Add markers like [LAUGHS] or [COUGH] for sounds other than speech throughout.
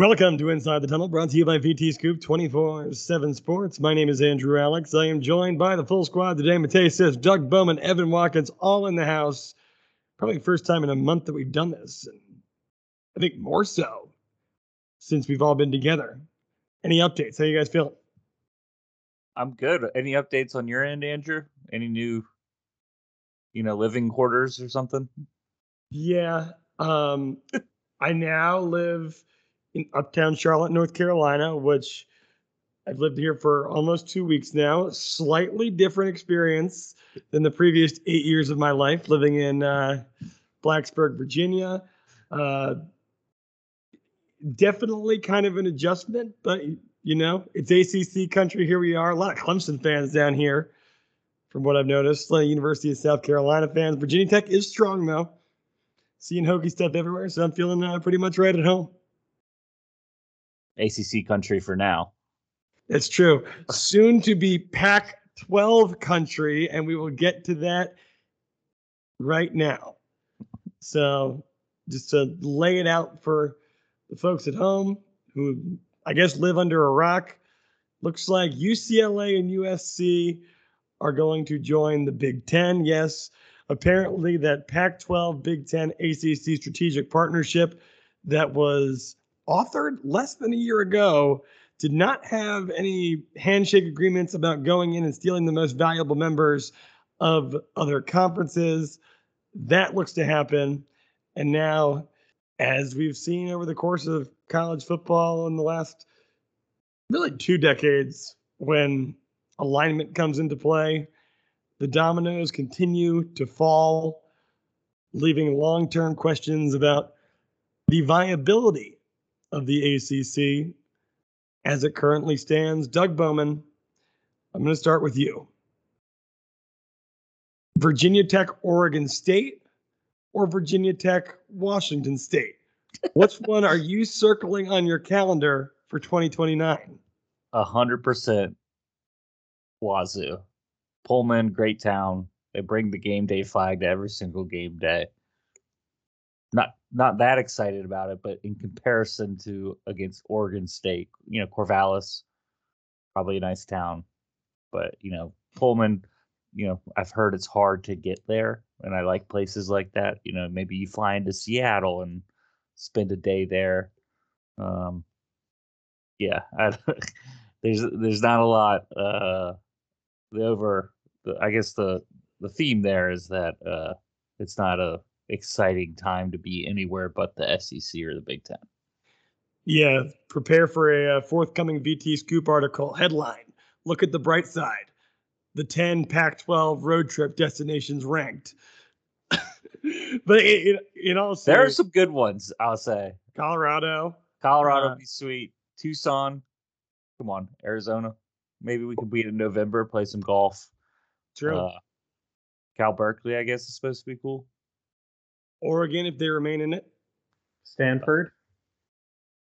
Welcome to Inside the Tunnel, brought to you by VT Scoop 24 7 Sports. My name is Andrew Alex. I am joined by the full squad today Matei Sis, Doug Bowman, Evan Watkins, all in the house. Probably the first time in a month that we've done this. And I think more so since we've all been together. Any updates? How you guys feeling? I'm good. Any updates on your end, Andrew? Any new, you know, living quarters or something? Yeah. Um, I now live in uptown Charlotte, North Carolina, which I've lived here for almost two weeks now. Slightly different experience than the previous eight years of my life living in uh, Blacksburg, Virginia. Uh, definitely kind of an adjustment, but you know, it's ACC country. Here we are. A lot of Clemson fans down here, from what I've noticed. Of University of South Carolina fans. Virginia Tech is strong though. Seeing Hokie stuff everywhere, so I'm feeling uh, pretty much right at home. ACC country for now. It's true. Uh, Soon to be Pac 12 country, and we will get to that right now. So, just to lay it out for the folks at home who I guess live under a rock, looks like UCLA and USC are going to join the Big Ten. Yes, apparently, that Pac 12 Big Ten ACC strategic partnership that was authored less than a year ago did not have any handshake agreements about going in and stealing the most valuable members of other conferences. That looks to happen. And now, as we've seen over the course of college football in the last really two decades, when alignment comes into play, the dominoes continue to fall, leaving long term questions about the viability of the ACC as it currently stands. Doug Bowman, I'm going to start with you. Virginia Tech, Oregon State, or Virginia Tech, Washington State? Which [LAUGHS] one are you circling on your calendar for 2029? A hundred percent Wazoo. Pullman, great town. They bring the game day flag to every single game day. Not not that excited about it, but in comparison to against Oregon State, you know, Corvallis, probably a nice town, but you know, Pullman, you know, I've heard it's hard to get there, and I like places like that. You know, maybe you fly into Seattle and spend a day there. Um, yeah, I, [LAUGHS] there's there's not a lot. Uh, the over, the, I guess the the theme there is that uh, it's not a exciting time to be anywhere but the SEC or the Big Ten. Yeah, prepare for a, uh, forthcoming VT Scoop article. Headline Look at the bright side. The 10 Pac 12 road trip destinations ranked. [LAUGHS] but in all seriousness, there are some good ones, I'll say. Colorado. Colorado uh, be sweet. Tucson. Come on, Arizona. Maybe we could meet in November, play some golf. True. Uh, Cal Berkeley, I guess, is supposed to be cool. Oregon if they remain in it. Stanford.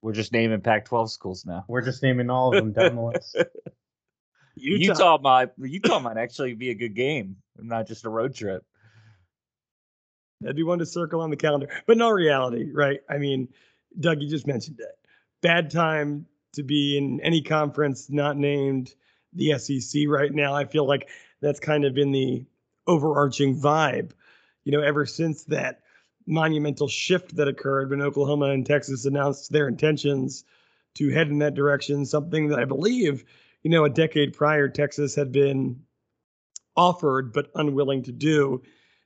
We're just naming Pac-12 schools now. We're just naming all of them down the list. Utah. [LAUGHS] Utah might Utah might actually be a good game, not just a road trip. That'd be one to circle on the calendar, but no reality, right? I mean, Doug, you just mentioned it. Bad time to be in any conference not named the SEC right now. I feel like that's kind of been the overarching vibe, you know, ever since that monumental shift that occurred when Oklahoma and Texas announced their intentions to head in that direction, something that I believe, you know, a decade prior, Texas had been offered but unwilling to do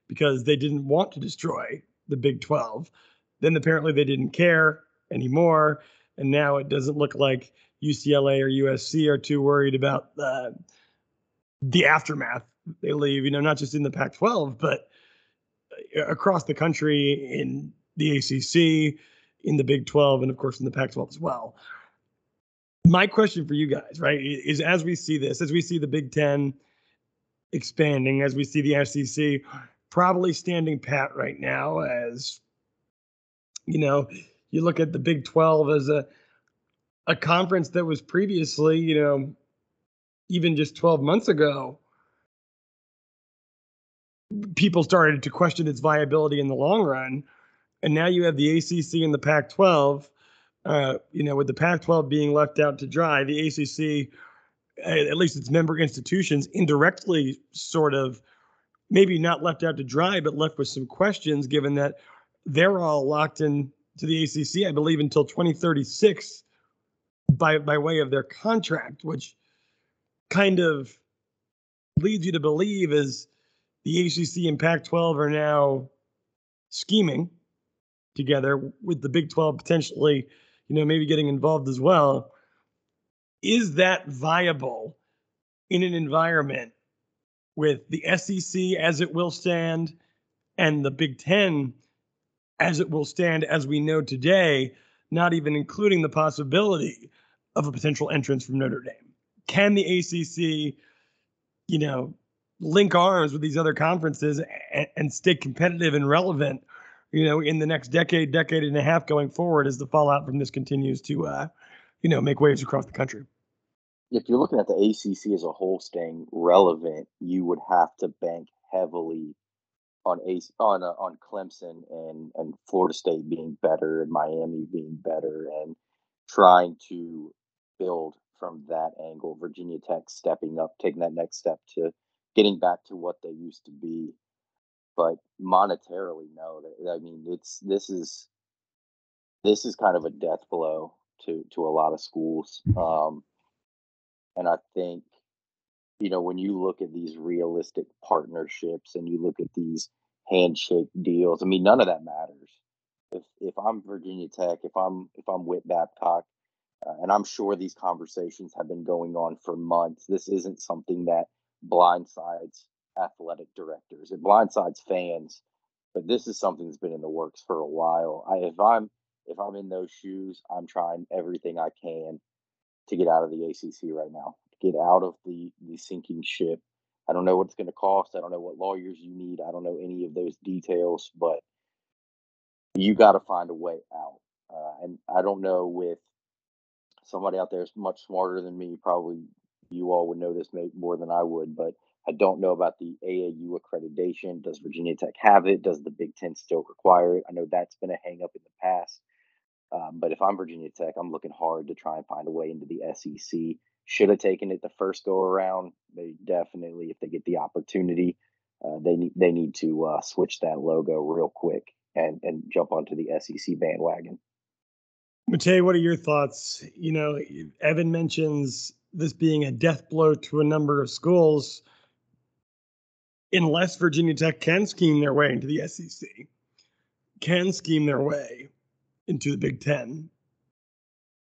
because they didn't want to destroy the Big 12. Then apparently they didn't care anymore. And now it doesn't look like UCLA or USC are too worried about the aftermath they leave, you know, not just in the Pac 12, but Uh, across the country in the ACC, in the Big 12 and of course in the Pac 12 as well. My question for you guys, right, is as we see this, as we see the Big 10 expanding, as we see the SEC probably standing pat right now, as you know, you look at the Big 12 as a a conference that was previously, you know, even just 12 months ago, people started to question its viability in the long run. And now you have the ACC and the Pac 12. Uh, you know, with the Pac 12 being left out to dry, the ACC, at least its member institutions, indirectly sort of maybe not left out to dry, but left with some questions given that they're all locked in to the ACC, I believe, until 2036 by by way of their contract, which kind of leads you to believe is the ACC and Pac-12 are now scheming together with the Big 12 potentially, you know, maybe getting involved as well. Is that viable in an environment with the SEC as it will stand and the Big 10 as it will stand as we know today, not even including the possibility of a potential entrance from Notre Dame? Can the ACC, you know, link arms with these other conferences and, and stay competitive and relevant, you know, in the next decade, decade and a half going forward as the fallout from this continues to, uh, you know, make waves across the country? If you're looking at the ACC as a whole staying relevant, you would have to bank heavily on AC, on uh, on Clemson and and Florida State being better and Miami being better and trying to build from that angle. Virginia Tech stepping up, taking that next step to getting back to what they used to be. But monetarily, no. I mean, it's this is this is kind of a death blow to to a lot of schools. Um, and I think you know when you look at these realistic partnerships and you look at these handshake deals, I mean, none of that matters. If if I'm Virginia Tech, if I'm if I'm Whit Babcock, uh, and I'm sure these conversations have been going on for months. This isn't something that blindsides athletic directors. It blindsides fans, but this is something that's been in the works for a while. I, if I'm if I'm in those shoes, I'm trying everything I can to get out of the ACC right now. Get out of the the sinking ship. I don't know what it's going to cost. I don't know what lawyers you need. I don't know any of those details, but you got to find a way out. Uh, and I don't know with somebody out there is much smarter than me. Probably you all would know this more than I would, but I don't know about the AAU accreditation. Does Virginia Tech have it? Does the Big Ten still require it? I know that's been a hang up in the past. Um, but if I'm Virginia Tech, I'm looking hard to try and find a way into the SEC. Should have taken it the first go around. They definitely, if they get the opportunity, uh, they need they need to uh, switch that logo real quick and and jump onto the SEC bandwagon. Matei, what are your thoughts? You know, Evan mentions this being a death blow to a number of schools unless Virginia Tech can scheme their way into the SEC, can scheme their way into the Big Ten.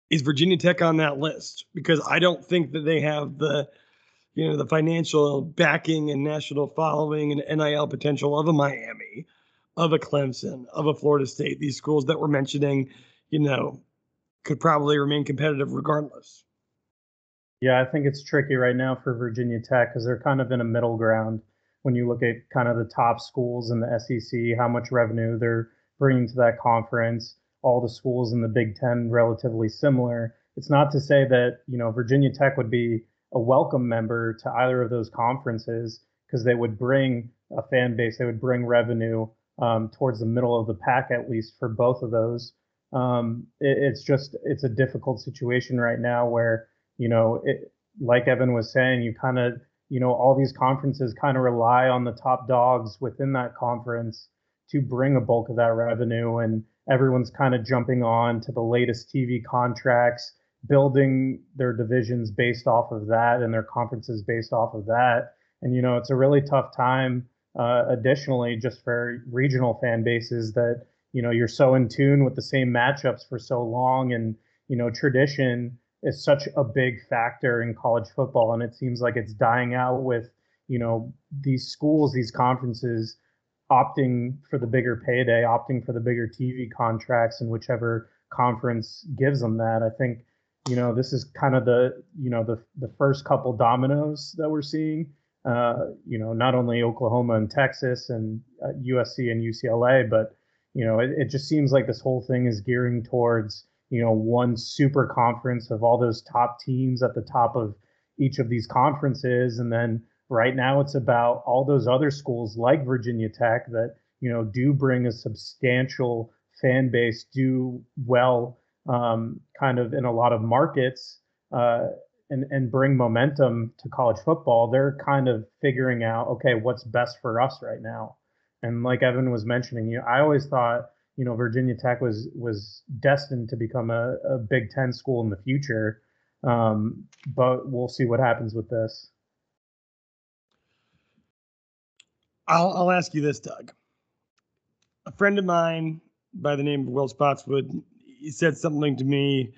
Is Virginia Tech on that list? Because I don't think that they have the, you know, the financial backing and national following and NIL potential of a Miami, of a Clemson, of a Florida State. These schools that we're mentioning, you know, could probably remain competitive regardless. Yeah, I think it's tricky right now for Virginia Tech because they're kind of in a middle ground when you look at kind of the top schools in the SEC, how much revenue they're bringing to that conference. All the schools in the Big Ten relatively similar. It's not to say that you know Virginia Tech would be a welcome member to either of those conferences because they would bring a fan base, they would bring revenue um, towards the middle of the pack at least for both of those. Um, it, it's just it's a difficult situation right now where you know it, like Evan was saying, you kind of you know all these conferences kind of rely on the top dogs within that conference to bring a bulk of that revenue, and everyone's kind of jumping on to the latest TV contracts, building their divisions based off of that and their conferences based off of that. And you know it's a really tough time. Uh, additionally, just for regional fan bases that you know you're so in tune with the same matchups for so long and you know tradition is such a big factor in college football and it seems like it's dying out with you know these schools these conferences opting for the bigger payday, opting for the bigger TV contracts, and whichever conference gives them that. I think you know this is kind of the you know the the first couple dominoes that we're seeing. Uh, you know, not only Oklahoma and Texas and uh, USC and UCLA, but you know, it, it just seems like this whole thing is gearing towards you know one super conference of all those top teams at the top of each of these conferences, and then right now it's about all those other schools like Virginia Tech that you know do bring a substantial fan base, do well, um, kind of in a lot of markets. Uh, and, and bring momentum to college football, they're kind of figuring out, okay, what's best for us right now. And like Evan was mentioning, you know, I always thought, you know, Virginia Tech was was destined to become a, a Big Ten school in the future. Um, but we'll see what happens with this. I'll, I'll ask you this, Doug. A friend of mine by the name of Will Spotswood, he said something to me,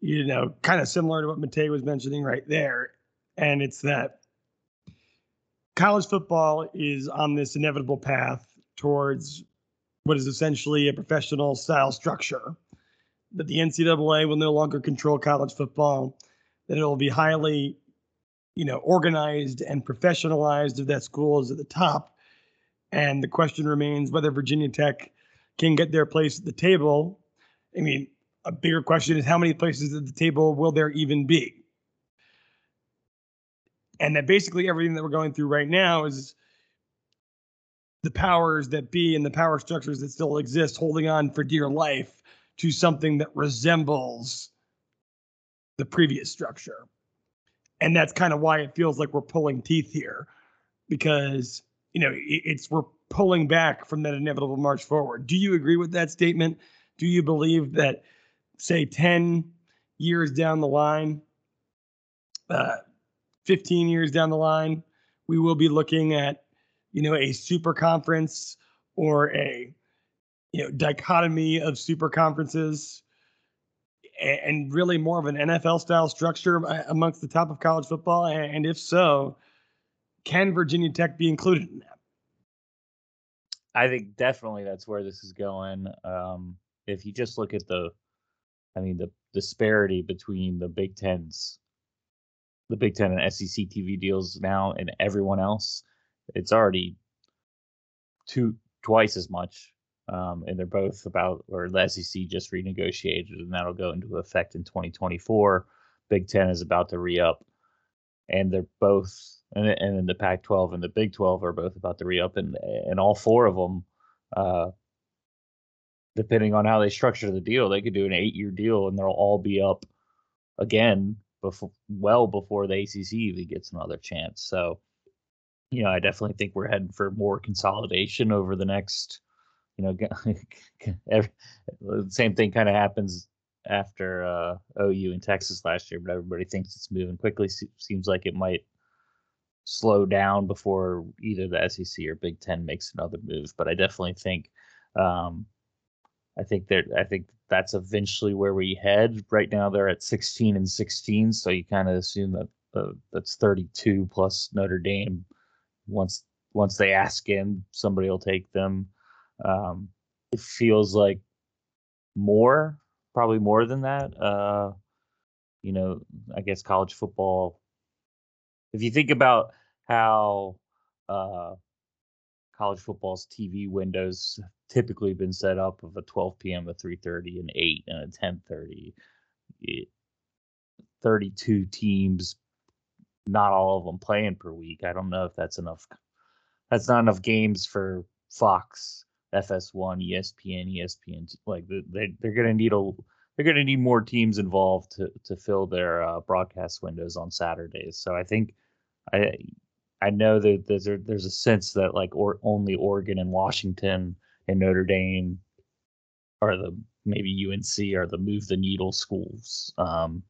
you know, kind of similar to what Matei was mentioning right there. And it's that college football is on this inevitable path towards what is essentially a professional style structure. That the NCAA will no longer control college football, that it will be highly, you know, organized and professionalized if that school is at the top and the question remains whether Virginia Tech can get their place at the table. I mean, a bigger question is how many places at the table will there even be? And that basically everything that we're going through right now is the powers that be and the power structures that still exist holding on for dear life to something that resembles the previous structure. And that's kind of why it feels like we're pulling teeth here because you know, it's we're pulling back from that inevitable march forward. Do you agree with that statement? Do you believe that, say, 10 years down the line, uh, 15 years down the line, we will be looking at, you know, a super conference or a, you know, dichotomy of super conferences and really more of an NFL style structure uh, amongst the top of college football? And if so, can Virginia Tech be included in that? I think definitely that's where this is going. Um, if you just look at the, I mean, the disparity between the Big Tens, the Big Ten and SEC TV deals now, and everyone else, it's already two twice as much. Um, and they're both about, or the SEC just renegotiated, and that'll go into effect in 2024. Big Ten is about to re up, and they're both and and then the Pac-12 and the Big 12 are both about to re-up, and and all four of them, uh, depending on how they structure the deal, they could do an eight-year deal, and they'll all be up again before well before the ACC even gets another chance. So, you know, I definitely think we're heading for more consolidation over the next. You know, [LAUGHS] every, same thing kind of happens after uh, OU in Texas last year, but everybody thinks it's moving quickly. Seems like it might slow down before either the SEC or Big Ten makes another move. But I definitely think, um, I think that I think that's eventually where we head. Right now they're at 16 and 16, so you kind of assume that uh, that's 32 plus Notre Dame. Once once they ask in, somebody will take them. Um, it feels like more, probably more than that. Uh, you know, I guess college football if you think about how uh, college football's TV windows typically been set up of a 12 p.m., a 3:30, an 8, and a 10:30. 32 teams, not all of them playing per week. I don't know if that's enough. That's not enough games for Fox, FS1, ESPN, ESPN. Like they they're gonna need a they're gonna need more teams involved to to fill their uh, broadcast windows on Saturdays. So I think I I know that there's a, there's a sense that like or only Oregon and Washington and Notre Dame are the maybe UNC are the move the needle schools um,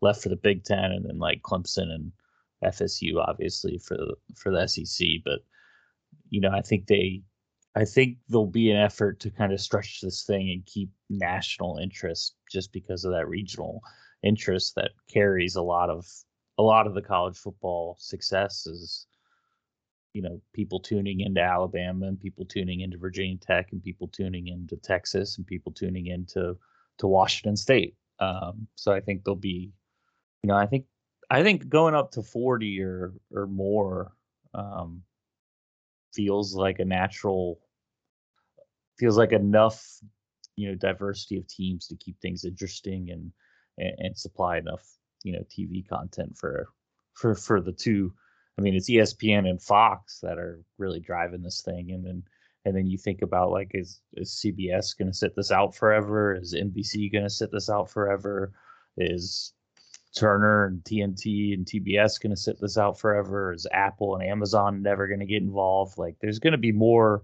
left for the Big Ten, and then like Clemson and FSU obviously for the for the SEC. But you know, I think they I think there'll be an effort to kind of stretch this thing and keep national interest just because of that regional interest that carries a lot of a lot of the college football success is you know people tuning into Alabama and people tuning into Virginia Tech and people tuning into Texas and people tuning into to Washington State. Um, so I think there'll be, you know, I think I think going up to 40 or or more um, feels like a natural feels like enough you know diversity of teams to keep things interesting and and, and supply enough you know TV content for for for the two. I mean, it's ESPN and Fox that are really driving this thing, and then and then you think about like is is CBS going to sit this out forever? Is NBC going to sit this out forever? Is Turner and TNT and TBS going to sit this out forever? Is Apple and Amazon never going to get involved? Like, there's going to be more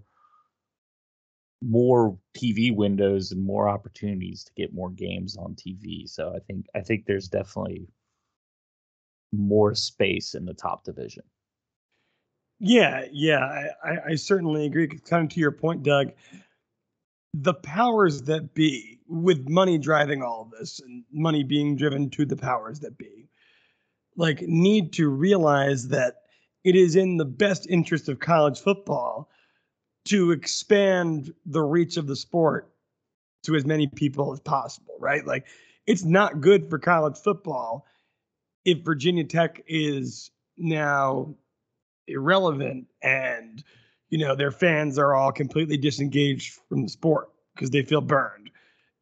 more TV windows and more opportunities to get more games on TV. So I think I think there's definitely more space in the top division. Yeah, yeah, I, I certainly agree. Kind of to your point, Doug, the powers that be, with money driving all of this and money being driven to the powers that be, like need to realize that it is in the best interest of college football to expand the reach of the sport to as many people as possible, right? Like it's not good for college football if Virginia Tech is now irrelevant and you know their fans are all completely disengaged from the sport because they feel burned.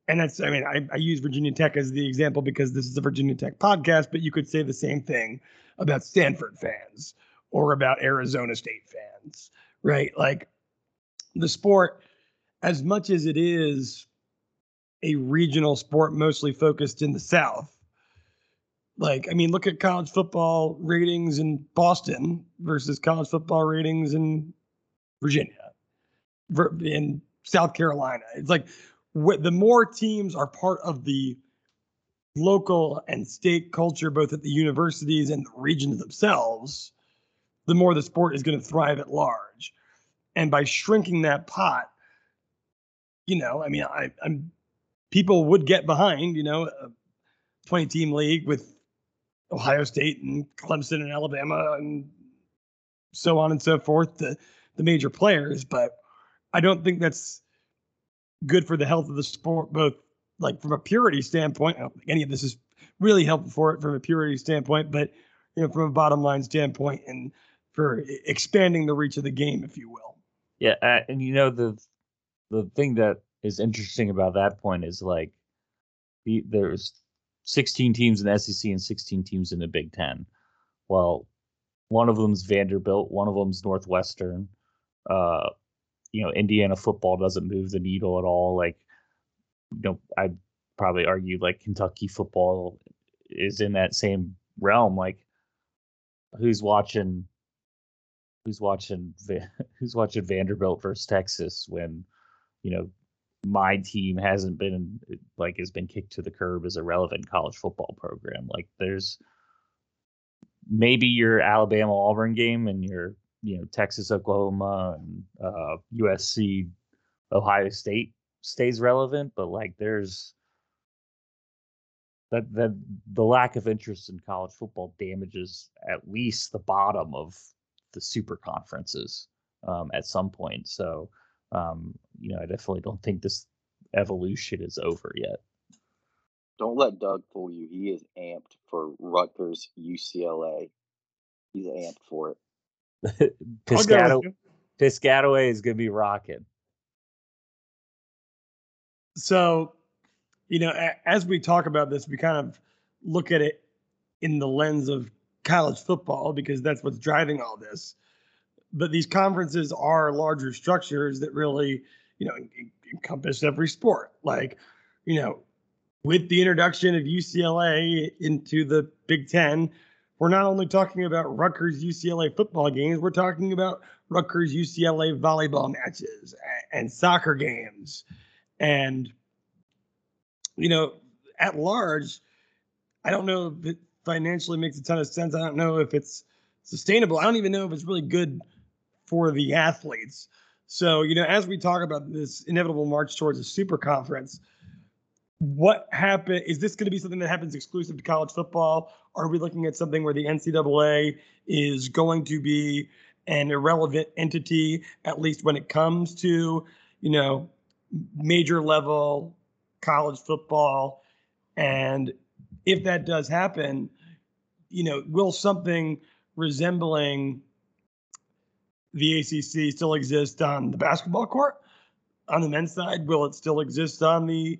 And that's i mean I, I, use virginia tech as the example because this is a virginia tech podcast but you could say the same thing about stanford fans or about arizona state fans right? Like the sport as much as it is a regional sport mostly focused in the south like, I mean, look at college football ratings in Boston versus college football ratings in Virginia, in South Carolina. It's like the more teams are part of the local and state culture, both at the universities and the regions themselves, the more the sport is going to thrive at large. And by shrinking that pot, you know, I mean, I, I'm people would get behind, you know, a 20 team league with Ohio State and Clemson and Alabama and so on and so forth, the major players. But I don't think that's good for the health of the sport, both like from a purity standpoint. I don't think any of this is really helpful for it from a purity standpoint, but you know, from a bottom line standpoint and for expanding the reach of the game, if you will. Yeah, uh, and you know the the thing that is interesting about that point is like the, there's 16 teams in the SEC and 16 teams in the Big Ten. Well, one of them's Vanderbilt, one of them's Northwestern. Uh, you know, Indiana football doesn't move the needle at all. Like, you know, I'd probably argue like Kentucky football is in that same realm. Like, who's watching? Who's watching? [LAUGHS] Who's watching Vanderbilt versus Texas when, you know, my team hasn't been like has been kicked to the curb as a relevant college football program. Like there's maybe your Alabama Auburn game and your you know Texas Oklahoma and uh, USC Ohio State stays relevant, but like there's that that the lack of interest in college football damages at least the bottom of the super conferences um, at some point. So um, you know, I definitely don't think this evolution is over yet. Don't let Doug fool you. He is amped for Rutgers UCLA. He's amped for it. [LAUGHS] Piscataway is going to be rocking. So, you know, as we talk about this, we kind of look at it in the lens of college football because that's what's driving all this but these conferences are larger structures that really, you know, encompass every sport. Like, you know, with the introduction of UCLA into the Big Ten, we're not only talking about Rutgers UCLA football games, we're talking about Rutgers UCLA volleyball matches and soccer games. And, you know, at large, I don't know if it financially makes a ton of sense. I don't know if it's sustainable. I don't even know if it's really good for the athletes. So, you know, as we talk about this inevitable march towards a super conference, what happened? Is this going to be something that happens exclusive to college football? Are we looking at something where the NCAA is going to be an irrelevant entity, at least when it comes to, you know, major level college football. And if that does happen, you know, will something resembling the ACC still exist on the basketball court? On the men's side, will it still exist on the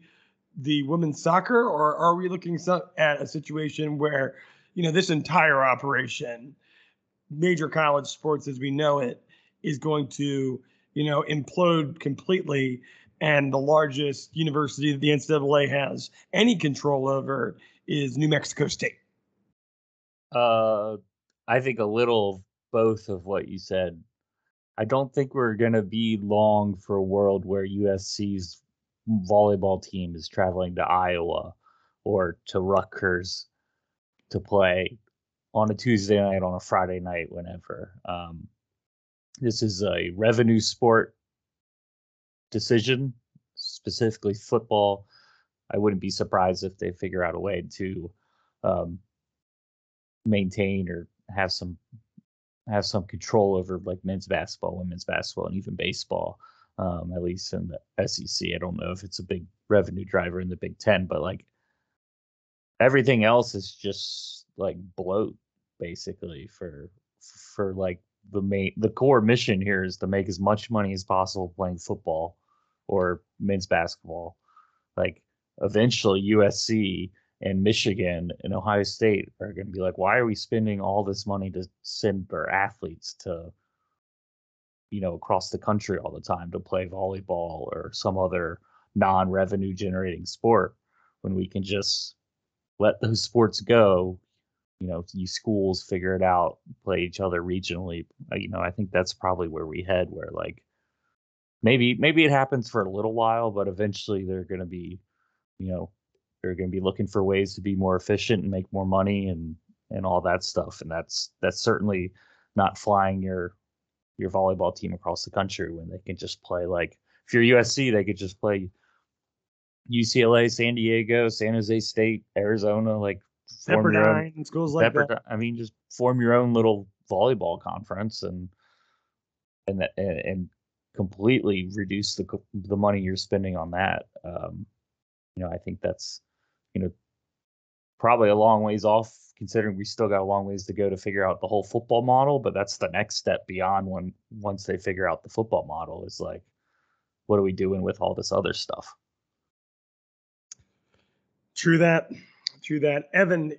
the women's soccer, or are we looking at a situation where, you know, this entire operation, major college sports as we know it, is going to, you know, implode completely, and the largest university that the NCAA has any control over is New Mexico State? Uh, I think a little of both of what you said. I don't think we're going to be long for a world where USC's volleyball team is traveling to Iowa or to Rutgers to play on a Tuesday night, on a Friday night, whenever. Um, this is a revenue sport decision, specifically football. I wouldn't be surprised if they figure out a way to um, maintain or have some have some control over like men's basketball, women's basketball, and even baseball. Um, at least in the SEC, I don't know if it's a big revenue driver in the Big Ten, but like everything else is just like bloat basically for for like the main the core mission here is to make as much money as possible playing football or men's basketball. Like eventually USC and Michigan and Ohio State are going to be like, why are we spending all this money to send our athletes to, you know, across the country all the time to play volleyball or some other non revenue generating sport when we can just let those sports go? You know, you schools figure it out, play each other regionally. Uh, you know, I think that's probably where we head, where like maybe maybe it happens for a little while, but eventually they're going to be, you know, they're going to be looking for ways to be more efficient and make more money and and all that stuff. And that's that's certainly not flying your your volleyball team across the country when they can just play like if you're USC, they could just play UCLA, San Diego, San Jose State, Arizona, like Pepperdine, own, schools like Pepperdine, that. I mean, just form your own little volleyball conference and and and, and completely reduce the the money you're spending on that. Um, you know, I think that's you know, probably a long ways off considering we still got a long ways to go to figure out the whole football model, but that's the next step beyond when once they figure out the football model is like what are we doing with all this other stuff? True that. True that. Evan,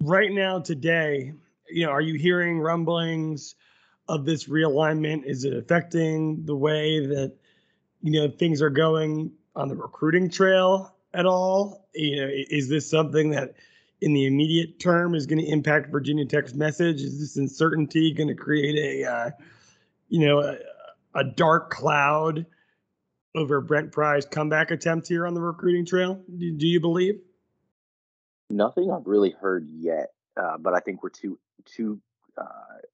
right now today, you know, are you hearing rumblings of this realignment? Is it affecting the way that you know things are going on the recruiting trail at all? You know, is this something that in the immediate term is going to impact Virginia Tech's message? Is this uncertainty going to create a, uh, you know, a, a, dark cloud over Brent Pry's comeback attempt here on the recruiting trail? Do, do you believe? Nothing I've really heard yet, uh, but I think we're too too uh,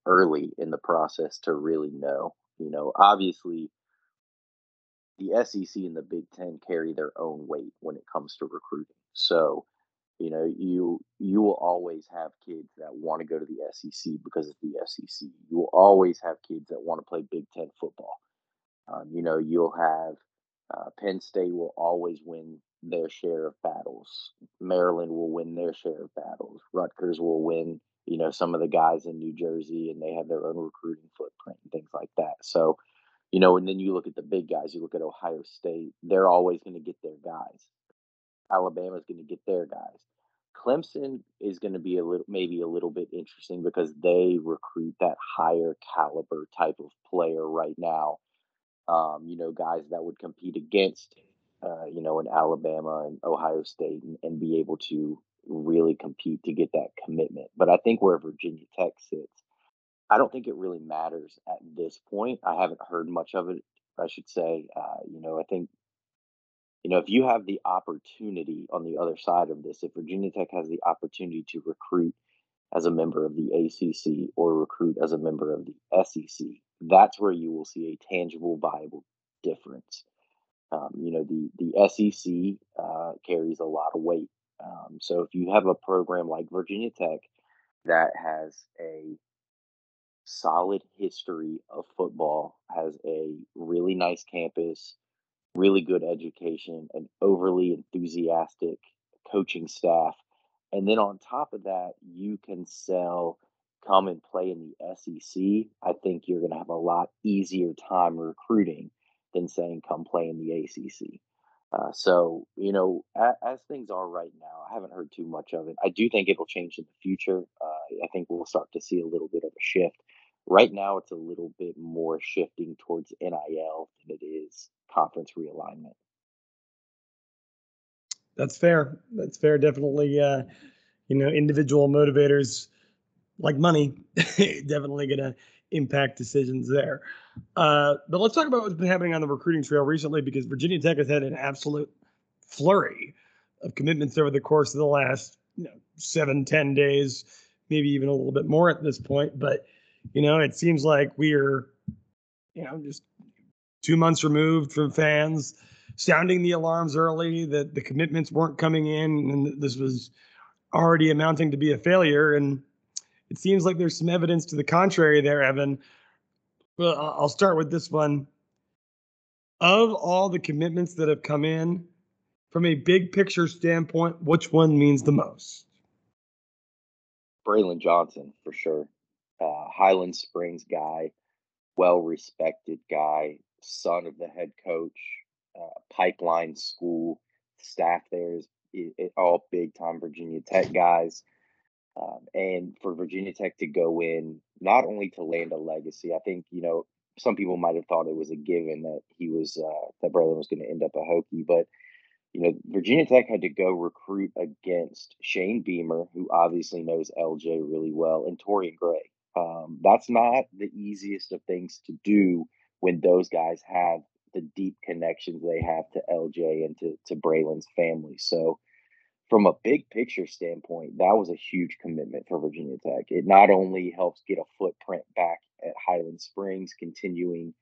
early in the process to really know. You know, obviously the SEC and the Big Ten carry their own weight when it comes to recruiting. So, you know, you you will always have kids that want to go to the SEC because it's the SEC. You will always have kids that want to play Big Ten football. Um, you know, you'll have uh, Penn State will always win their share of battles. Maryland will win their share of battles. Rutgers will win, you know, some of the guys in New Jersey, and they have their own recruiting footprint and things like that. So, you know, and then you look at the big guys, you look at Ohio State, they're always going to get their guys. Alabama's going to get their guys. Clemson is going to be a little, maybe a little bit interesting because they recruit that higher caliber type of player right now. Um, you know, guys that would compete against, uh, you know, in Alabama and Ohio State and, and be able to really compete to get that commitment. But I think where Virginia Tech sits, I don't think it really matters at this point. I haven't heard much of it. I should say, uh, you know, I think, you know, if you have the opportunity on the other side of this, if Virginia Tech has the opportunity to recruit as a member of the ACC or recruit as a member of the SEC, that's where you will see a tangible, viable difference. Um, you know, the the SEC uh, carries a lot of weight. Um, so if you have a program like Virginia Tech that has a solid history of football, has a really nice campus, really good education, an overly enthusiastic coaching staff. And then on top of that, you can sell come and play in the SEC. I think you're going to have a lot easier time recruiting than saying come play in the ACC. Uh, so, you know, as, as, things are right now, I haven't heard too much of it. I do think it'll change in the future. Uh, I think we'll start to see a little bit of a shift. Right now, it's a little bit more shifting towards NIL than it is conference realignment. That's fair. That's fair. Definitely, uh, you know, individual motivators like money [LAUGHS] definitely going to impact decisions there. Uh, but let's talk about what's been happening on the recruiting trail recently because Virginia Tech has had an absolute flurry of commitments over the course of the last you know, seven, ten days, maybe even a little bit more at this point. But you know, it seems like we are, you know, just two months removed from fans sounding the alarms early that the commitments weren't coming in and this was already amounting to be a failure. And it seems like there's some evidence to the contrary there, Evan. Well, I'll start with this one. Of all the commitments that have come in, from a big picture standpoint, which one means the most? Braylon Johnson, for sure. Uh, Highland Springs guy, well respected guy, son of the head coach, uh, Pipeline School staff there is it, it, all big time Virginia Tech guys. Um, and for Virginia Tech to go in, not only to land a legacy, I think, you know, some people might have thought it was a given that he was, uh, that Braylon was going to end up a Hokie, but, you know, Virginia Tech had to go recruit against Shane Beamer, who obviously knows LJ really well, and Torrian Gray. Um, that's not the easiest of things to do when those guys have the deep connections they have to LJ and to, to Braylon's family. So, from a big picture standpoint, that was a huge commitment for Virginia Tech. It not only helps get a footprint back at Highland Springs, continuing,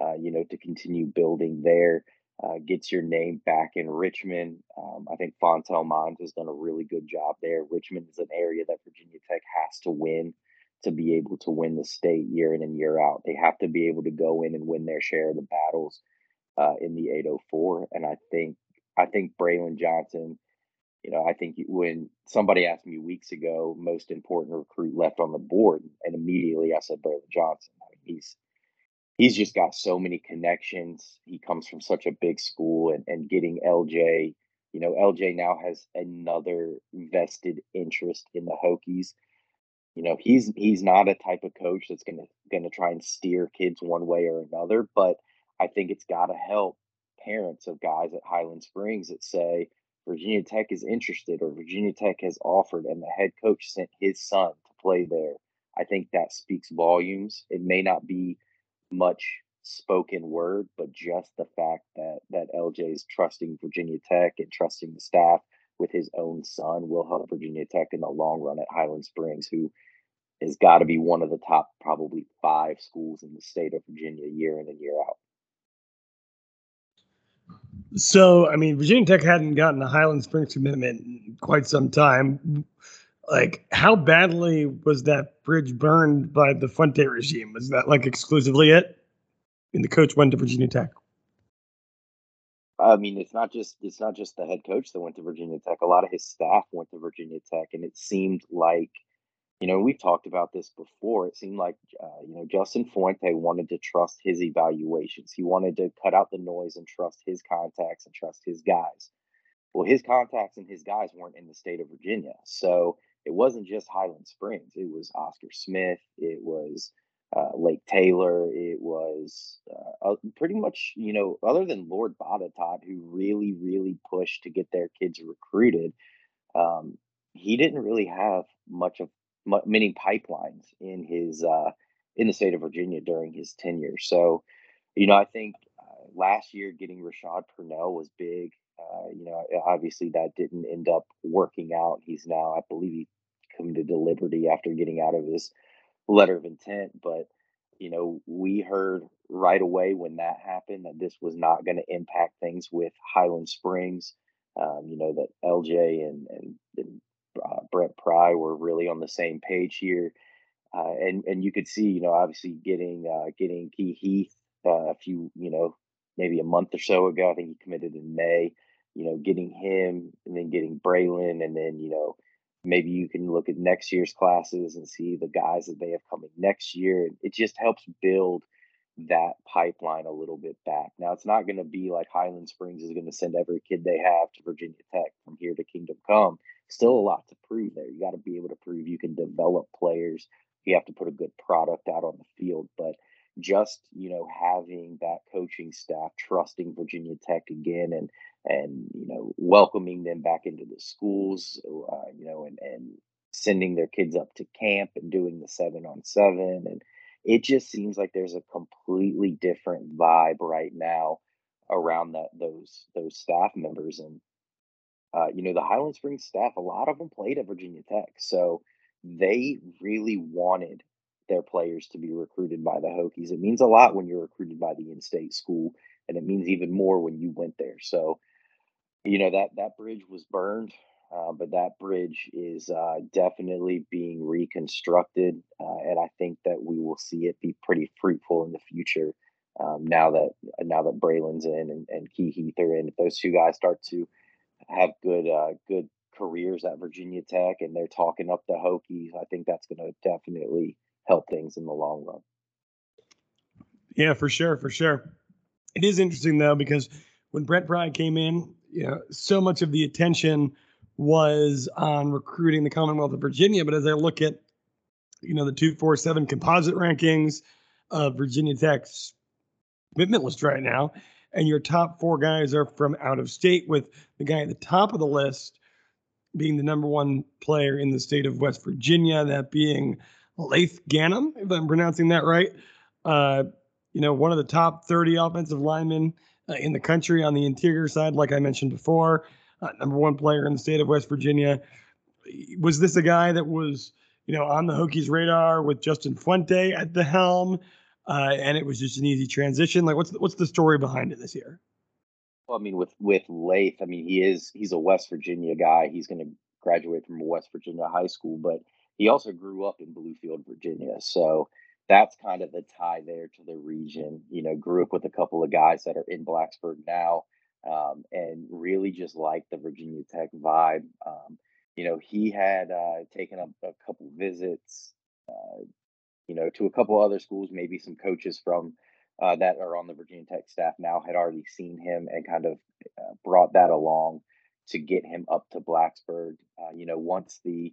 uh, you know, to continue building there, uh, gets your name back in Richmond. Um, I think Fontel Mines has done a really good job there. Richmond is an area that Virginia Tech has to win to be able to win the state year in and year out. They have to be able to go in and win their share of the battles uh, in the 804. And I think I think Braylon Johnson you know, I think when somebody asked me weeks ago, most important recruit left on the board, and immediately I said Braylon Johnson. I mean, he's he's just got so many connections. He comes from such a big school, and and getting LJ, you know, LJ now has another vested interest in the Hokies. You know, he's he's not a type of coach that's gonna gonna try and steer kids one way or another, but I think it's got to help parents of guys at Highland Springs that say Virginia Tech is interested or Virginia Tech has offered and the head coach sent his son to play there, I think that speaks volumes. It may not be much spoken word, but just the fact that that LJ is trusting Virginia Tech and trusting the staff with his own son will help Virginia Tech in the long run at Highland Springs, who has got to be one of the top probably five schools in the state of Virginia year in and year out. So, I mean, Virginia Tech hadn't gotten a Highland Springs commitment in quite some time. Like, how badly was that bridge burned by the Fuente regime? Was that like exclusively it? And the coach went to Virginia Tech. I mean, it's not just it's not just the head coach that went to Virginia Tech. A lot of his staff went to Virginia Tech, and it seemed like you know, we've talked about this before. It seemed like, uh, you know, Justin Fuente wanted to trust his evaluations. He wanted to cut out the noise and trust his contacts and trust his guys. Well, his contacts and his guys weren't in the state of Virginia. So it wasn't just Highland Springs. It was Oscar Smith. It was uh, Lake Taylor. It was uh, pretty much, you know, other than Lord Botetourt, who really, really pushed to get their kids recruited, um, he didn't really have much of many pipelines in his uh, in the state of Virginia during his tenure. So, you know, I think uh, last year getting Rashad Purnell was big. Uh, you know, obviously that didn't end up working out. He's now, I believe, he committed to Liberty after getting out of his letter of intent. But you know, we heard right away when that happened that this was not going to impact things with Highland Springs. Um, you know that LJ and, and, and uh, Brent Pry were really on the same page here. uh, and and you could see, you know, obviously getting uh, getting Key Heath uh, a few, you know, maybe a month or so ago. I think he committed in May. You know, getting him and then getting Braylon, and then you know, maybe you can look at next year's classes and see the guys that they have coming next year. It just helps build that pipeline a little bit back. Now, it's not going to be like Highland Springs is going to send every kid they have to Virginia Tech from here to Kingdom Come. Still a lot to prove there. You got to be able to prove you can develop players. You have to put a good product out on the field. But just you know having that coaching staff trusting Virginia Tech again and and you know welcoming them back into the schools, uh, you know, and and sending their kids up to camp and doing the seven on seven. And it just seems like there's a completely different vibe right now around that those those staff members. And uh, you know the Highland Springs staff a lot of them played at Virginia Tech. So they really wanted their players to be recruited by the Hokies it means a lot when you're recruited by the in-state school and it means even more when you went there so you know that that bridge was burned uh, but that bridge is uh, definitely being reconstructed, uh, and I think that we will see it be pretty fruitful in the future. Um, now that now that Braylon's in and, and Key Heath are in, if those two guys start to have good uh, good careers at Virginia Tech and they're talking up the Hokies, I think that's going to definitely help things in the long run. Yeah, for sure, for sure. It is interesting though because when Brent Pry came in, you know, so much of the attention was on recruiting the Commonwealth of Virginia. But as I look at, you know, the 247 composite rankings of Virginia Tech's commitment list right now, and your top four guys are from out of state, with the guy at the top of the list being the number one player in the state of West Virginia, that being Laith Ganem, if I'm pronouncing that right. Uh, you know, one of the top 30 offensive linemen uh, in the country on the interior side, like I mentioned before uh, number one player in the state of West Virginia. Was this a guy that was, you know, on the Hokies radar with Justin Fuente at the helm, uh, and it was just an easy transition? Like, what's the, what's the story behind it this year? Well, I mean, with with Laith, I mean, he is he's a West Virginia guy. He's going to graduate from West Virginia high school, but he also grew up in Bluefield, Virginia. So that's kind of the tie there to the region. You know, grew up with a couple of guys that are in Blacksburg now um, and really just liked the Virginia Tech vibe. Um, you know, he had uh, taken a, a couple visits, uh, you know, to a couple other schools. Maybe some coaches from uh, that are on the Virginia Tech staff now had already seen him and kind of uh, brought that along to get him up to Blacksburg. Uh, you know, once the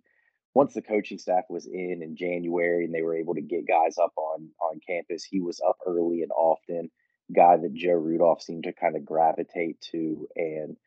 once the coaching staff was in in January and they were able to get guys up on on campus, he was up early and often guy that Joe Rudolph seemed to kind of gravitate to. And,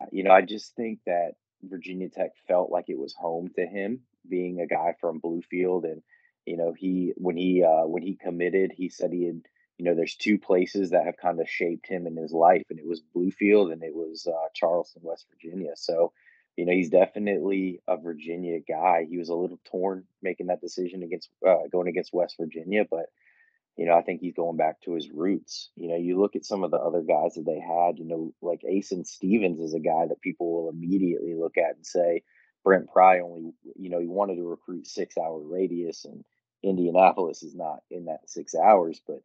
uh, you know, I just think that Virginia Tech felt like it was home to him being a guy from Bluefield. And, you know, he, when he, uh, when he committed, he said he had, you know, there's two places that have kind of shaped him in his life, and it was Bluefield and it was uh, Charleston, West Virginia. So, you know, he's definitely a Virginia guy. He was a little torn making that decision against uh, going against West Virginia, but you know, I think he's going back to his roots. You know, you look at some of the other guys that they had, you know, like Asen Stevens is a guy that people will immediately look at and say, Brent Pry only, you know, he wanted to recruit six hour radius and Indianapolis is not in that six hours, but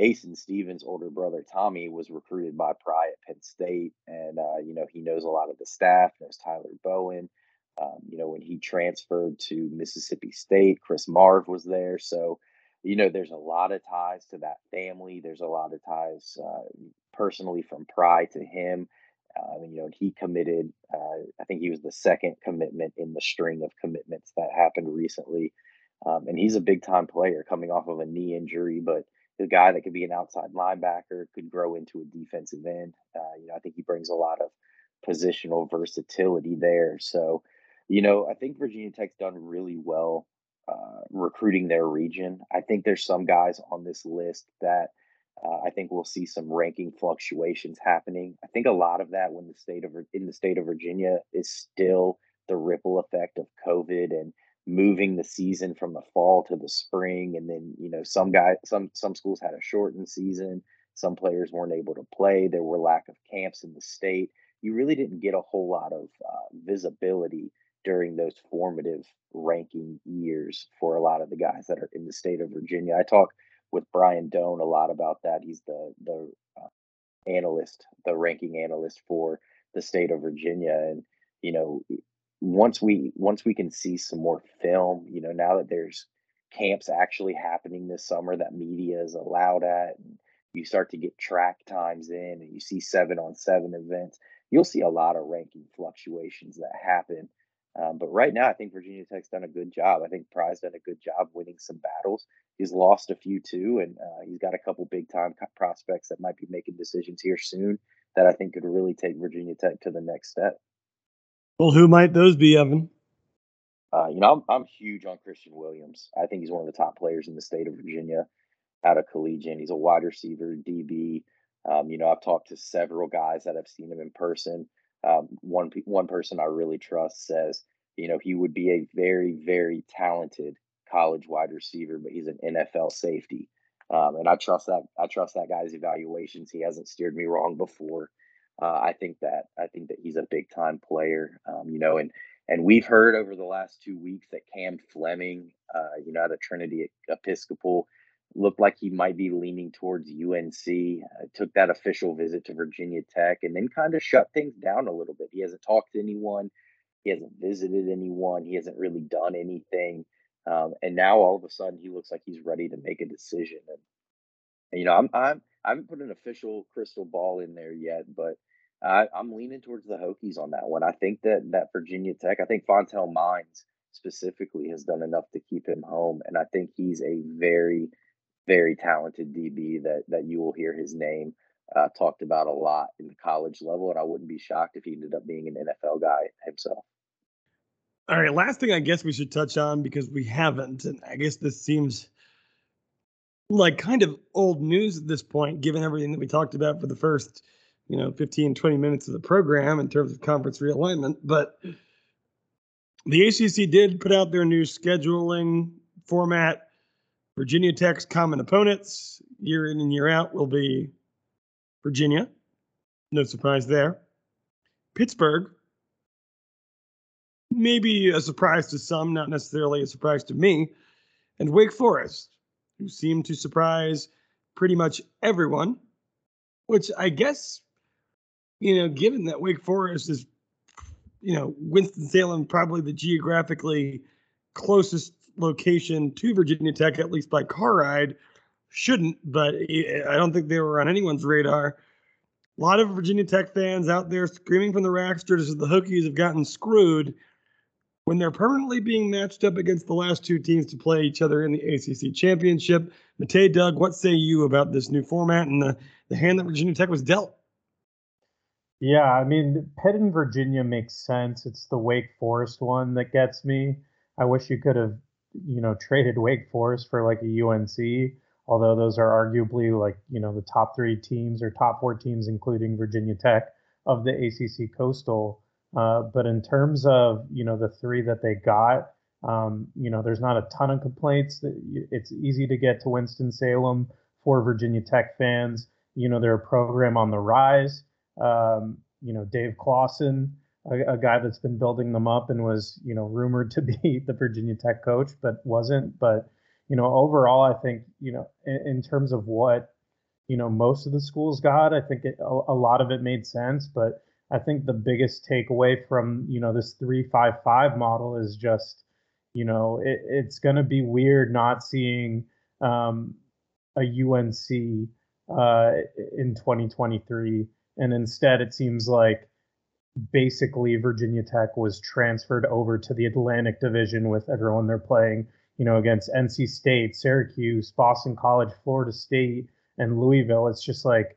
Asen Stevens' older brother Tommy was recruited by Pry at Penn State, and uh, you know he knows a lot of the staff. Knows Tyler Bowen. Um, you know when he transferred to Mississippi State, Chris Marve was there. So you know, there's a lot of ties to that family. There's a lot of ties uh, personally from Pry to him. Uh, you know, he committed. Uh, I think he was the second commitment in the string of commitments that happened recently, um, and he's a big time player coming off of a knee injury, but the guy that could be an outside linebacker could grow into a defensive end. Uh, you know, I think he brings a lot of positional versatility there. So, you know, I think Virginia Tech's done really well uh, recruiting their region. I think there's some guys on this list that uh, I think we'll see some ranking fluctuations happening. I think a lot of that when the state of in the state of Virginia is still the ripple effect of COVID and moving the season from the fall to the spring, and then you know some guys, some some schools had a shortened season. Some players weren't able to play. There were lack of camps in the state. You really didn't get a whole lot of uh, visibility during those formative ranking years for a lot of the guys that are in the state of Virginia. I talk with Brian Dohn a lot about that. He's the the uh, analyst, the ranking analyst for the state of Virginia, and you know, once we once we can see some more film, you know, now that there's camps actually happening this summer that media is allowed at, and you start to get track times in, and you see seven on seven events, you'll see a lot of ranking fluctuations that happen. Um, but right now, I think Virginia Tech's done a good job. I think Pry's done a good job winning some battles. He's lost a few too, and uh, he's got a couple big time prospects that might be making decisions here soon that I think could really take Virginia Tech to the next step. Well, who might those be, Evan? Uh, you know, I'm, I'm huge on Christian Williams. I think he's one of the top players in the state of Virginia out of collegiate. He's a wide receiver, DB. Um, you know, I've talked to several guys that have seen him in person. Um, one one person I really trust says, you know, he would be a very very talented college wide receiver, but he's an NFL safety. Um, and I trust that I trust that guy's evaluations. He hasn't steered me wrong before. Uh, I think that I think that he's a big time player. Um, you know, and and we've heard over the last two weeks that Cam Fleming, uh, you know, at Trinity Episcopal, looked like he might be leaning towards UNC. Uh, took that official visit to Virginia Tech and then kind of shut things down a little bit. He hasn't talked to anyone. He hasn't visited anyone. He hasn't really done anything. Um, and now all of a sudden he looks like he's ready to make a decision. And, and you know, I'm I'm I haven't put an official crystal ball in there yet, but I, I'm leaning towards the Hokies on that one. I think that that Virginia Tech, I think Fontel Mines specifically has done enough to keep him home, and I think he's a very very talented DB that that you will hear his name uh, talked about a lot in the college level, and I wouldn't be shocked if he ended up being an NFL guy himself. All right, last thing I guess we should touch on because we haven't, and I guess this seems like kind of old news at this point, given everything that we talked about for the first, you know, 15, 20 minutes of the program in terms of conference realignment. But the ACC did put out their new scheduling format Virginia Tech's common opponents year in and year out will be Virginia. No surprise there. Pittsburgh. Maybe a surprise to some, not necessarily a surprise to me. And Wake Forest, who seem to surprise pretty much everyone, which I guess, you know, given that Wake Forest is, you know, Winston-Salem, probably the geographically closest location to Virginia Tech, at least by car ride. Shouldn't, but I don't think they were on anyone's radar. A lot of Virginia Tech fans out there screaming from the Racksters as the Hokies have gotten screwed when they're permanently being matched up against the last two teams to play each other in the ACC championship. Matei, Doug, what say you about this new format and the, the hand that Virginia Tech was dealt? Yeah, I mean, Pitt and Virginia makes sense. It's the Wake Forest one that gets me. I wish you could have you know, [LAUGHS] traded Wake Forest for like a UNC, although those are arguably like, you know, the top three teams or top four teams, including Virginia Tech of the ACC Coastal. Uh, but in terms of, you know, the three that they got, um, you know, there's not a ton of complaints. It's easy to get to Winston-Salem for Virginia Tech fans. You know, they're a program on the rise. Um, you know, Dave Clawson, a, a, guy that's been building them up and was, you know, rumored to be [LAUGHS] the Virginia Tech coach, but wasn't. But, you know, overall, I think, you know, in, in terms of what, you know, most of the schools got, I think it, a, a lot of it made sense. But I think the biggest takeaway from, you know, this 355 model is just, you know, it, it's going to be weird not seeing um, a UNC uh, in 2023. And instead, it seems like basically Virginia Tech was transferred over to the Atlantic Division with everyone they're playing, you know, against NC State, Syracuse, Boston College, Florida State, and Louisville. It's just like,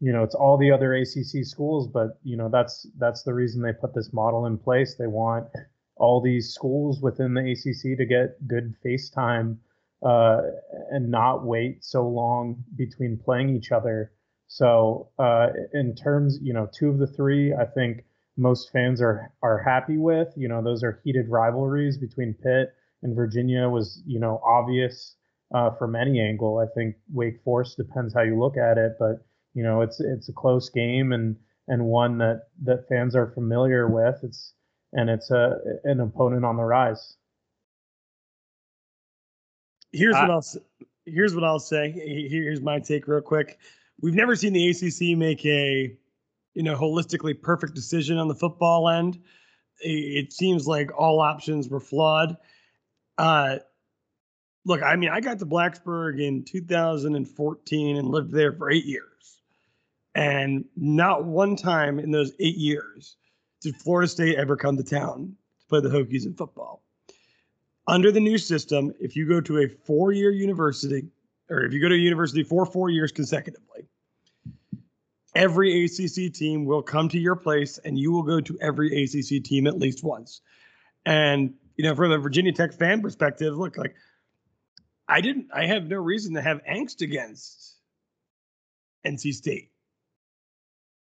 you know, it's all the other ACC schools, but you know, that's that's the reason they put this model in place. They want all these schools within the ACC to get good face time uh, and not wait so long between playing each other. So, uh, in terms, you know, two of the three, I think most fans are are happy with. You know, those are heated rivalries between Pitt and Virginia was you know obvious uh, from any angle. I think Wake Forest depends how you look at it, but you know it's it's a close game and and one that that fans are familiar with. It's and it's a an opponent on the rise. Here's what I- I'll here's what I'll say. Here's my take real quick. We've never seen the ACC make a you know holistically perfect decision on the football end. It seems like all options were flawed. Uh, look, I mean, I got to Blacksburg in 2014 and lived there for eight years, and not one time in those eight years did Florida State ever come to town to play the Hokies in football under the new system, if you go to a four year university, or if you go to a university for four years consecutively, every ACC team will come to your place and you will go to every ACC team at least once. And, you know, from the Virginia Tech fan perspective, look, like, I didn't, I have no reason to have angst against NC State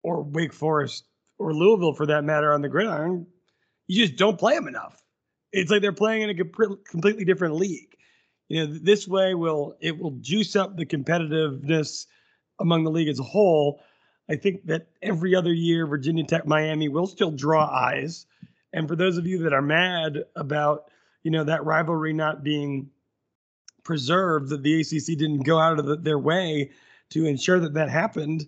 or Wake Forest or Louisville for that matter on the gridiron. You just don't play them enough it's like they're playing in a completely different league. You know, this way will it will juice up the competitiveness among the league as a whole. I think that every other year, Virginia Tech, Miami will still draw eyes. And for those of you that are mad about, you know, that rivalry not being preserved, that the ACC didn't go out of the, their way to ensure that that happened,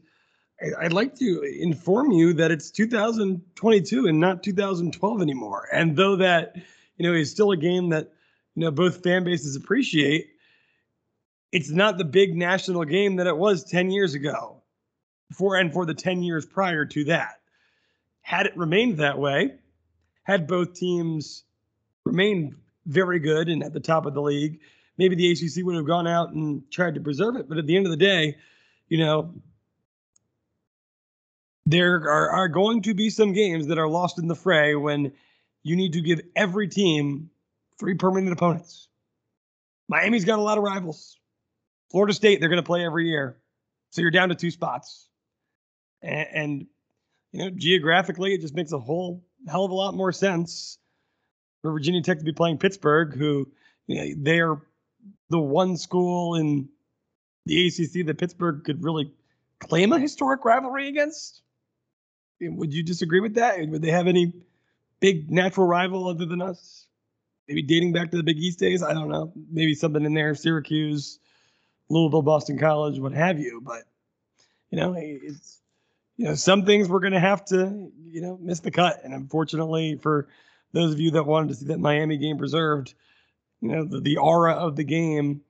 I- I'd like to inform you that it's 2022 and not 2012 anymore. And though that you know, is still a game that, you know, both fan bases appreciate. It's not the big national game that it was 10 years ago for and for the 10 years prior to that. Had it remained that way, had both teams remained very good and at the top of the league, maybe the ACC would have gone out and tried to preserve it. But at the end of the day, you know, there are, are going to be some games that are lost in the fray when you need to give every team three permanent opponents. Miami's got a lot of rivals. Florida State, they're going to play every year. So you're down to two spots. And, and, you know, geographically, it just makes a whole hell of a lot more sense for Virginia Tech to be playing Pittsburgh, who, you know, they're the one school in the ACC that Pittsburgh could really claim a historic rivalry against. Eh, would you disagree with that? Would they have any big natural rival other than us? Maybe dating back to the Big East days. I don't know. Maybe something in there, Syracuse, Louisville, Boston College, what have you. But you know, it's you know, some things we're gonna have to, you know, miss the cut. And unfortunately for those of you that wanted to see that Miami game preserved, you know, the, the aura of the game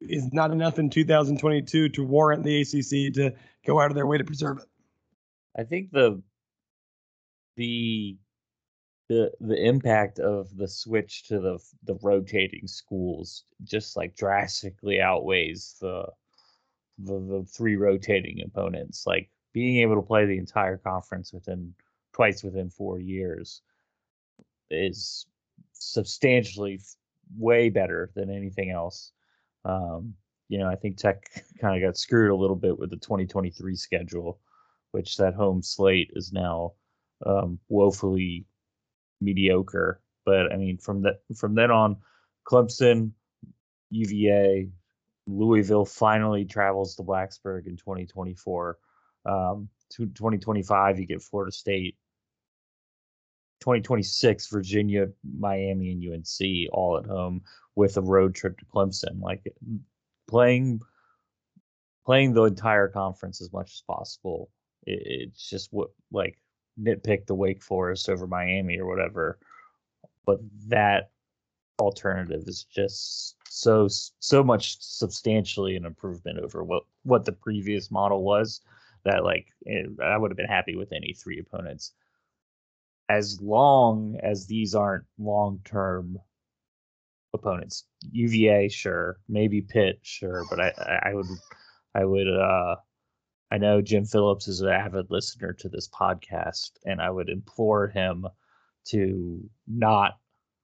is not enough in 2022 to warrant the ACC to go out of their way to preserve it. I think the the the the impact of the switch to the the rotating schools just like drastically outweighs the the, the three rotating opponents. Like being able to play the entire conference within twice within four years is substantially way better than anything else. Um, you know, I think Tech [LAUGHS] kind of got screwed a little bit with the 2023 schedule, which that home slate is now um, woefully mediocre. But I mean, from that from then on, Clemson, UVA, Louisville finally travels to Blacksburg in 2024. Um, 2025, you get Florida State. 2026, Virginia, Miami, and UNC all at home with a road trip to Clemson. Like playing playing the entire conference as much as possible. It, it's just what like nitpick the Wake Forest over Miami or whatever. But that alternative is just so so much substantially an improvement over what what the previous model was that like it, I would have been happy with any three opponents as long as these aren't long term opponents UVA sure maybe Pitt sure but I I, I would I would uh I know Jim Phillips is an avid listener to this podcast, and I would implore him to not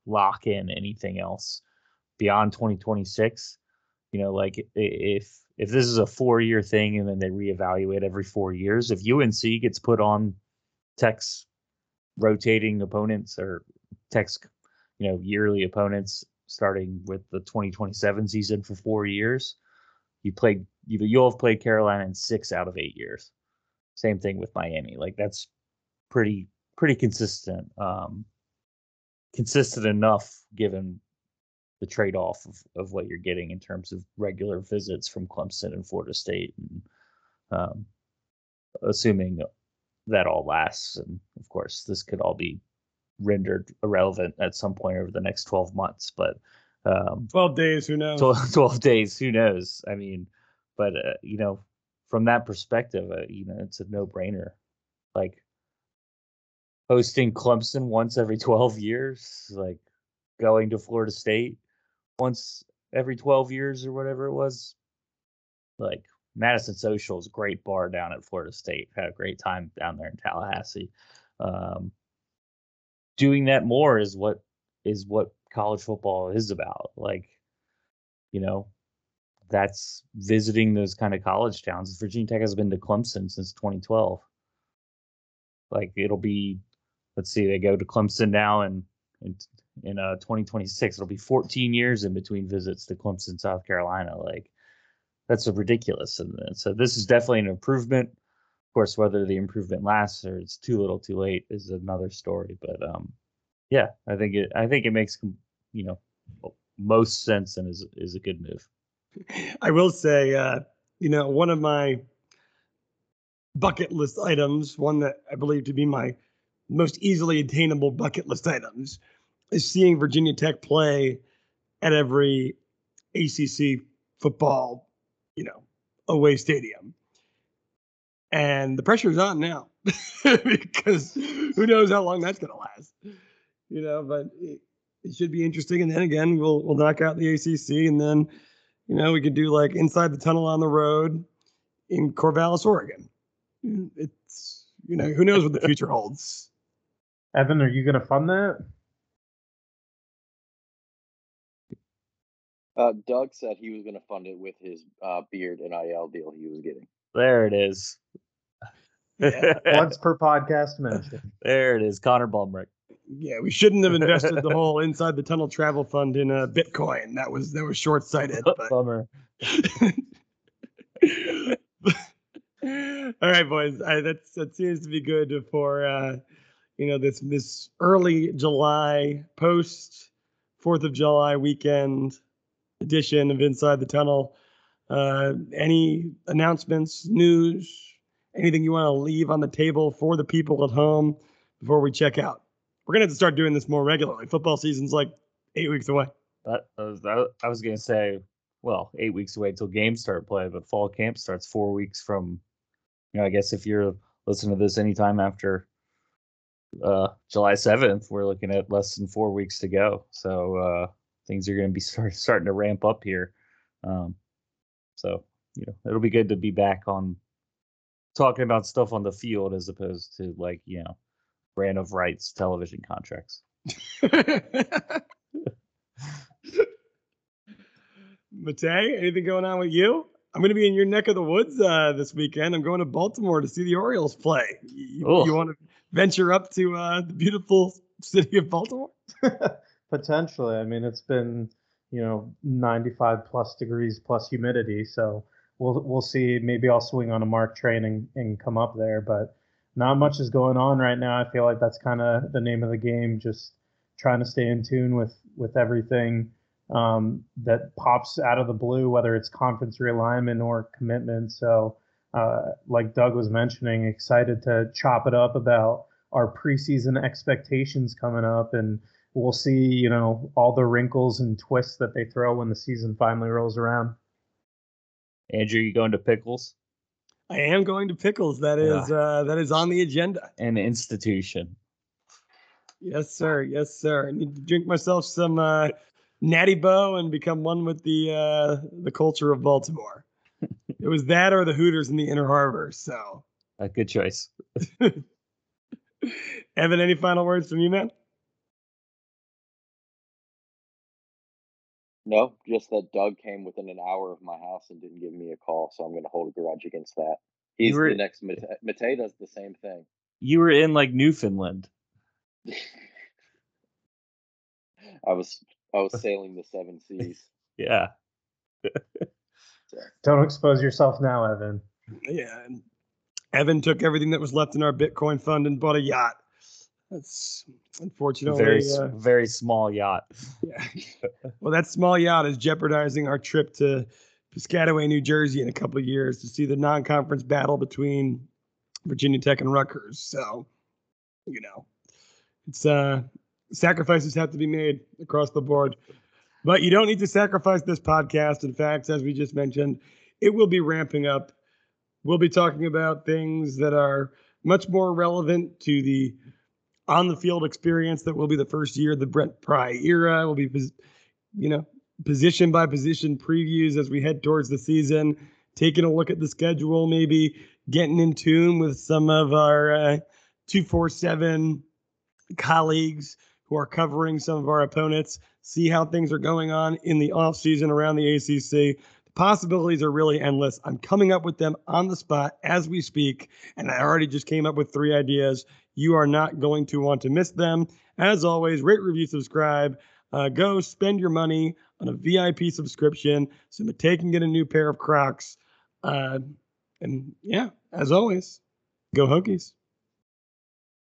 lock in anything else beyond 2026. You know, like if if this is a four year thing and then they reevaluate every four years, if UNC gets put on Tech's rotating opponents or Tech's you know yearly opponents starting with the 2027 season for four years, you played you you'll have played Carolina in six out of eight years. Same thing with Miami. Like that's pretty pretty consistent. Um, consistent enough given the trade off of, of what you're getting in terms of regular visits from Clemson and Florida State, and um, assuming that all lasts. And of course, this could all be rendered irrelevant at some point over the next 12 months, but um, 12 days, who knows? 12, [LAUGHS] 12 days, who knows? I mean, but uh, you know, from that perspective, uh, you know, it's a no brainer. Like hosting Clemson once every 12 years, like going to Florida State once every 12 years or whatever it was. Like Madison Social is great bar down at Florida State. Had a great time down there in Tallahassee. Um, doing that more is what is what college football is about. Like, you know, that's visiting those kind of college towns. Virginia Tech has been to Clemson since 2012. Like it'll be, let's see, they go to Clemson now and in, in uh 2026. It'll be 14 years in between visits to Clemson, South Carolina. Like that's ridiculous. And so this is definitely an improvement. Of course, whether the improvement lasts or it's too little, too late is another story. But um, yeah, I think it. I think it makes you know most sense and is is a good move. I will say, uh, you know, one of my bucket list items, one that I believe to be my most easily attainable bucket list items, is seeing Virginia Tech play at every ACC football, you know, away stadium. And the pressure is on now [LAUGHS] because who knows how long that's going to last, you know, but it, it should be interesting. And then again, we'll, we'll knock out the ACC and then, you know, we could do like inside the tunnel on the road in Corvallis, Oregon. It's, you know, who knows what the future holds. Evan, are you going to fund that? Uh, Doug said he was going to fund it with his uh, beard NIL deal he was getting. There it is. Once per podcast mention. [LAUGHS] There it is, Connor Blumrick. Yeah, we shouldn't have invested the whole [LAUGHS] inside the tunnel travel fund in uh, Bitcoin. That was that was short sighted. [LAUGHS] Bummer. All right, boys. I, that's that seems to be good for uh, you know this this early July post Fourth of July weekend edition of Inside the Tunnel. Uh, any announcements, news, anything you want to leave on the table for the people at home before we check out? We're gonna have to start doing this more regularly. Football season's like eight weeks away. That, I was, that, I was gonna say, well, eight weeks away until games start play, but fall camp starts four weeks from. You know, I guess if you're listening to this anytime after uh, July seventh, we're looking at less than four weeks to go. So uh, things are going to be [LAUGHS] start, starting to ramp up here. Um, so you know, it'll be good to be back on talking about stuff on the field as opposed to like you know, brand of rights television contracts. [LAUGHS] Matei, anything going on with you? I'm going to be in your neck of the woods uh, this weekend. I'm going to Baltimore to see the Orioles play. You, you want to venture up to uh, the beautiful [LAUGHS] city of Baltimore? Potentially. I mean, it's been you know 95 plus degrees plus humidity, so we'll we'll see. Maybe I'll swing on a MARC train and, and come up there, but not much is going on right now. I feel like that's kind of the name of the game. Just trying to stay in tune with with everything um, that pops out of the blue, whether it's conference realignment or commitment. So, uh, like Doug was mentioning, excited to chop it up about our preseason expectations coming up, and we'll see, you know, all the wrinkles and twists that they throw when the season finally rolls around. Andrew, you going to Pickles? I am going to Pickles. That is yeah. uh, that is on the agenda. An institution. Yes, sir. Yes, sir. I need to drink myself some uh, Natty Boh and become one with the uh, the culture of Baltimore. [LAUGHS] it was that or the Hooters in the Inner Harbor. So a good choice. [LAUGHS] Evan, any final words from you, man? No, just that Doug came within an hour of my house and didn't give me a call, so I'm going to hold a grudge against that. He's were, the next Mate. Mate does the same thing. You were in like Newfoundland. [LAUGHS] I was I was [LAUGHS] sailing the seven seas. yeah. Don't expose yourself now, Evan. Yeah. Evan took everything that was left in our Bitcoin fund and bought a yacht. That's unfortunately, very uh, very small yacht. yeah. [LAUGHS] well, that small yacht is jeopardizing our trip to Piscataway, New Jersey, in a couple of years to see the non-conference battle between Virginia Tech and Rutgers. So, you know, it's uh, sacrifices have to be made across the board. But you don't need to sacrifice this podcast. In fact, as we just mentioned, it will be ramping up. We'll be talking about things that are much more relevant to the on the field experience that will be the first year of the Brent Pry era. We'll be, you know, position by position previews as we head towards the season, taking a look at the schedule, maybe getting in tune with some of our uh, 247 colleagues who are covering some of our opponents, see how things are going on in the offseason around the ACC. The possibilities are really endless. I'm coming up with them on the spot as we speak, and I already just came up with three ideas. You are not going to want to miss them. As always, rate, review, subscribe. Uh, go spend your money on a VIP subscription so Matei can get a new pair of Crocs. Uh, and yeah, as always, go Hokies.